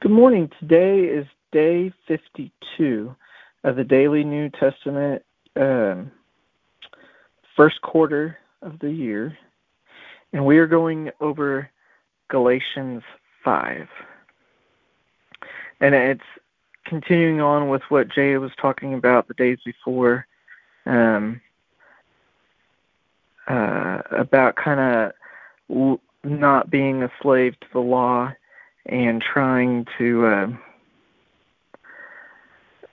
Good morning. Today is day 52 of the Daily New Testament, um, first quarter of the year, and we are going over Galatians 5. And it's continuing on with what Jay was talking about the days before, um, uh, about kind of not being a slave to the law and trying to, uh,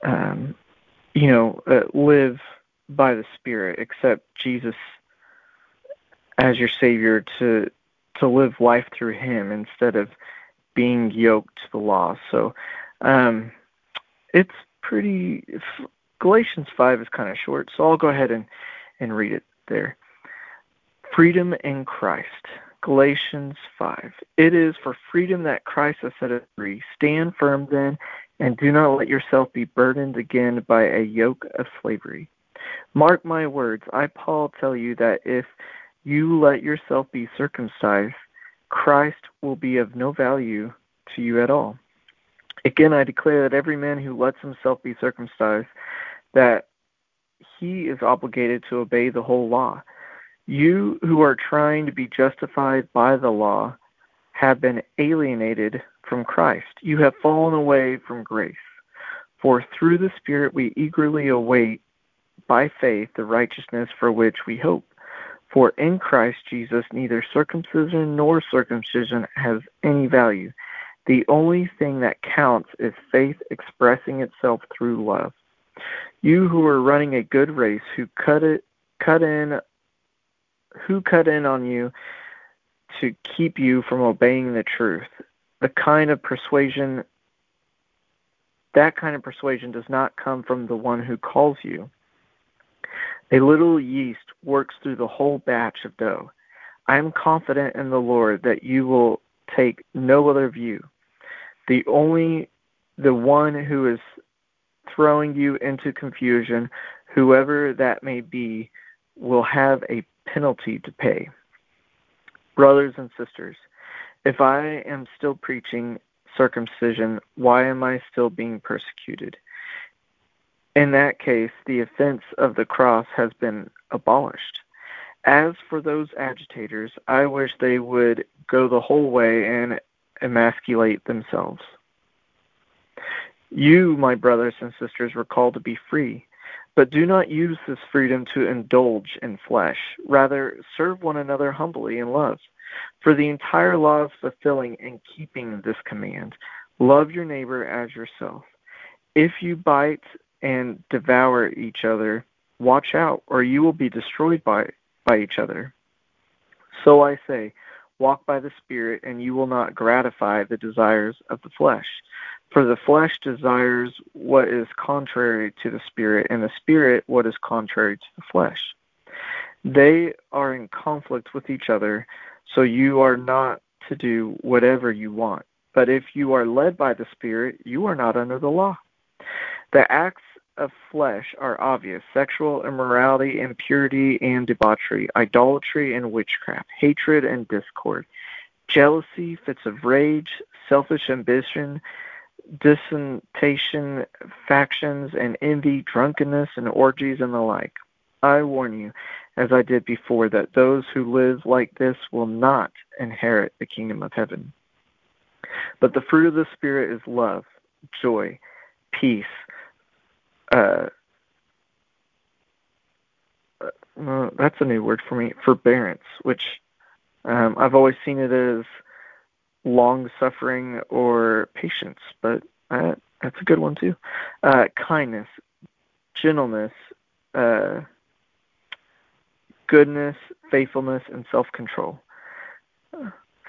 um, you know, uh, live by the Spirit, accept Jesus as your Savior to to live life through Him instead of being yoked to the law. So, um, it's pretty. Galatians five is kind of short, so I'll go ahead and and read it there. Freedom in Christ. Galatians 5. It is for freedom that Christ has set us free. Stand firm then, and do not let yourself be burdened again by a yoke of slavery. Mark my words. I, Paul, tell you that if you let yourself be circumcised, Christ will be of no value to you at all. Again, I declare that every man who lets himself be circumcised, that he is obligated to obey the whole law. You who are trying to be justified by the law have been alienated from Christ. You have fallen away from grace. For through the Spirit we eagerly await by faith the righteousness for which we hope. For in Christ Jesus neither circumcision nor circumcision has any value. The only thing that counts is faith expressing itself through love. You who are running a good race, who cut it cut in who cut in on you to keep you from obeying the truth. The kind of persuasion that kind of persuasion does not come from the one who calls you. A little yeast works through the whole batch of dough. I am confident in the Lord that you will take no other view. The only the one who is throwing you into confusion, whoever that may be, will have a penalty to pay. Brothers and sisters, if I am still preaching circumcision, why am I still being persecuted? In that case, the offense of the cross has been abolished. As for those agitators, I wish they would go the whole way and emasculate themselves. You, my brothers and sisters, were called to be free. But do not use this freedom to indulge in flesh. Rather, serve one another humbly in love. For the entire law is fulfilling in keeping this command love your neighbor as yourself. If you bite and devour each other, watch out, or you will be destroyed by, by each other. So I say, walk by the Spirit, and you will not gratify the desires of the flesh. For the flesh desires what is contrary to the spirit, and the spirit what is contrary to the flesh. They are in conflict with each other, so you are not to do whatever you want. But if you are led by the Spirit, you are not under the law. The acts of flesh are obvious sexual immorality, impurity and debauchery, idolatry and witchcraft, hatred and discord, jealousy, fits of rage, selfish ambition dissentation, factions, and envy, drunkenness, and orgies, and the like. I warn you, as I did before, that those who live like this will not inherit the kingdom of heaven. But the fruit of the Spirit is love, joy, peace, uh, uh, that's a new word for me, forbearance, which um, I've always seen it as long suffering or patience, but uh, that's a good one too. Uh, kindness, gentleness, uh, goodness, faithfulness, and self control.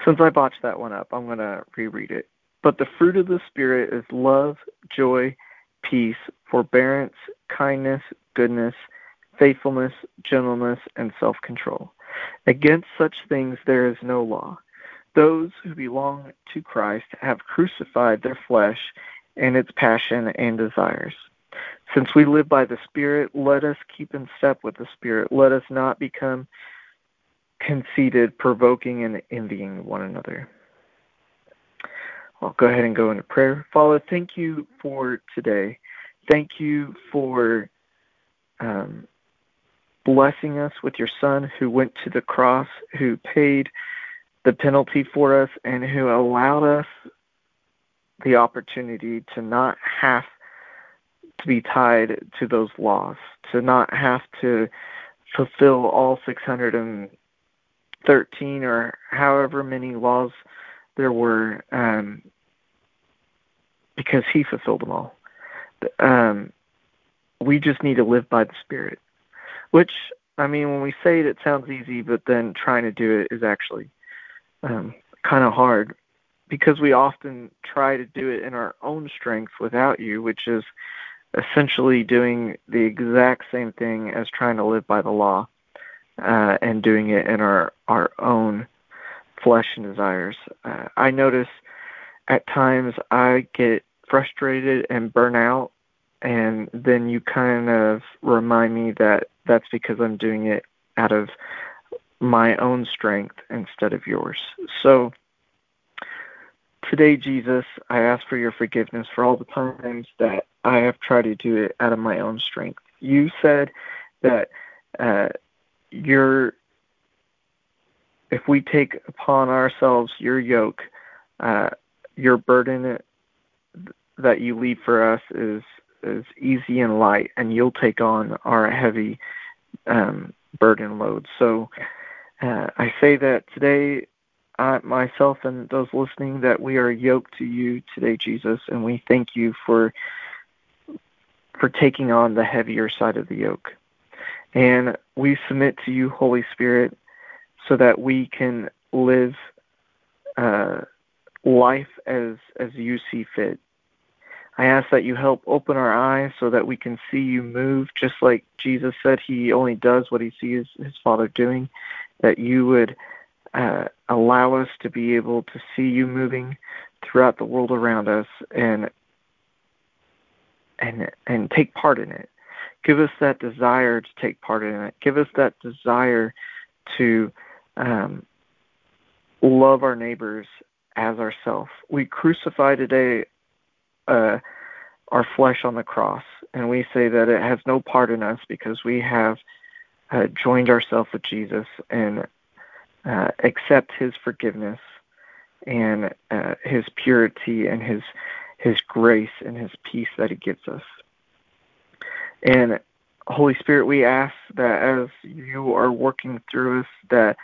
Since I botched that one up, I'm going to reread it. But the fruit of the Spirit is love, joy, peace, forbearance, kindness, goodness, faithfulness, gentleness, and self control. Against such things there is no law. Those who belong to Christ have crucified their flesh and its passion and desires. Since we live by the Spirit, let us keep in step with the Spirit. Let us not become conceited, provoking, and envying one another. I'll go ahead and go into prayer. Father, thank you for today. Thank you for um, blessing us with your Son who went to the cross, who paid the penalty for us, and who allowed us the opportunity to not have to be tied to those laws, to not have to fulfill all 613 or however many laws there were, um, because He fulfilled them all. Um, we just need to live by the Spirit, which I mean, when we say it, it sounds easy, but then trying to do it is actually um, kind of hard because we often try to do it in our own strength without you, which is essentially doing the exact same thing as trying to live by the law uh, and doing it in our our own flesh and desires. Uh, I notice at times I get frustrated and burn out, and then you kind of remind me that that's because I'm doing it out of my own strength instead of yours. So Today, Jesus, I ask for your forgiveness for all the times that I have tried to do it out of my own strength. You said that uh, your if we take upon ourselves your yoke, uh, your burden that you leave for us is is easy and light, and you'll take on our heavy um, burden load. So uh, I say that today I, myself and those listening that we are yoked to you today, Jesus, and we thank you for for taking on the heavier side of the yoke. And we submit to you, Holy Spirit, so that we can live uh, life as as you see fit. I ask that you help open our eyes so that we can see you move, just like Jesus said he only does what he sees his Father doing. That you would uh, allow us to be able to see you moving throughout the world around us and and and take part in it. Give us that desire to take part in it. Give us that desire to um, love our neighbors as ourselves. We crucify today uh, our flesh on the cross, and we say that it has no part in us because we have uh, joined ourselves with Jesus and uh, accept His forgiveness and uh, His purity and His His grace and His peace that He gives us. And Holy Spirit, we ask that as you are working through us, that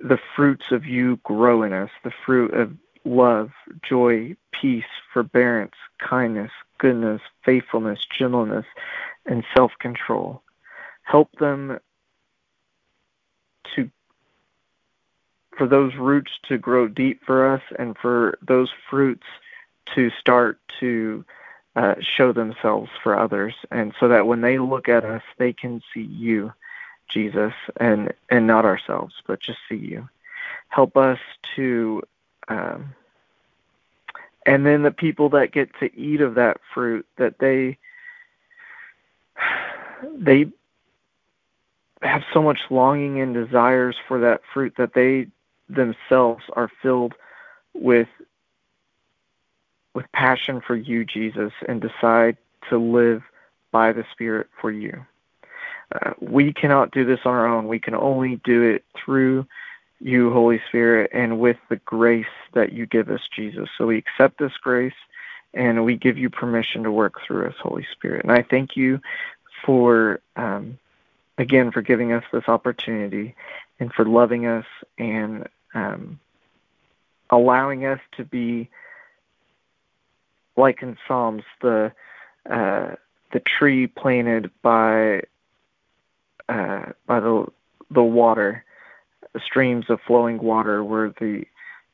the fruits of you grow in us, the fruit of love, joy, peace, forbearance, kindness, goodness, faithfulness, gentleness, and self control. Help them to for those roots to grow deep for us and for those fruits to start to uh, show themselves for others and so that when they look at us they can see you jesus and and not ourselves but just see you help us to um, and then the people that get to eat of that fruit that they they have so much longing and desires for that fruit that they themselves are filled with with passion for you, Jesus, and decide to live by the Spirit for you. Uh, we cannot do this on our own. We can only do it through you, Holy Spirit, and with the grace that you give us, Jesus. So we accept this grace and we give you permission to work through us, Holy Spirit. And I thank you for, um, again, for giving us this opportunity and for loving us and um, allowing us to be like in Psalms, the uh, the tree planted by uh, by the the water, streams of flowing water, where the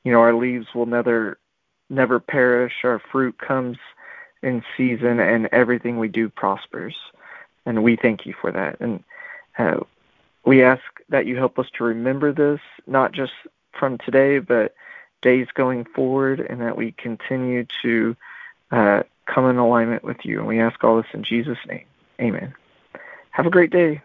you know our leaves will never never perish, our fruit comes in season, and everything we do prospers. And we thank you for that. And uh, we ask that you help us to remember this, not just from today, but days going forward, and that we continue to uh, come in alignment with you. And we ask all this in Jesus' name. Amen. Have a great day.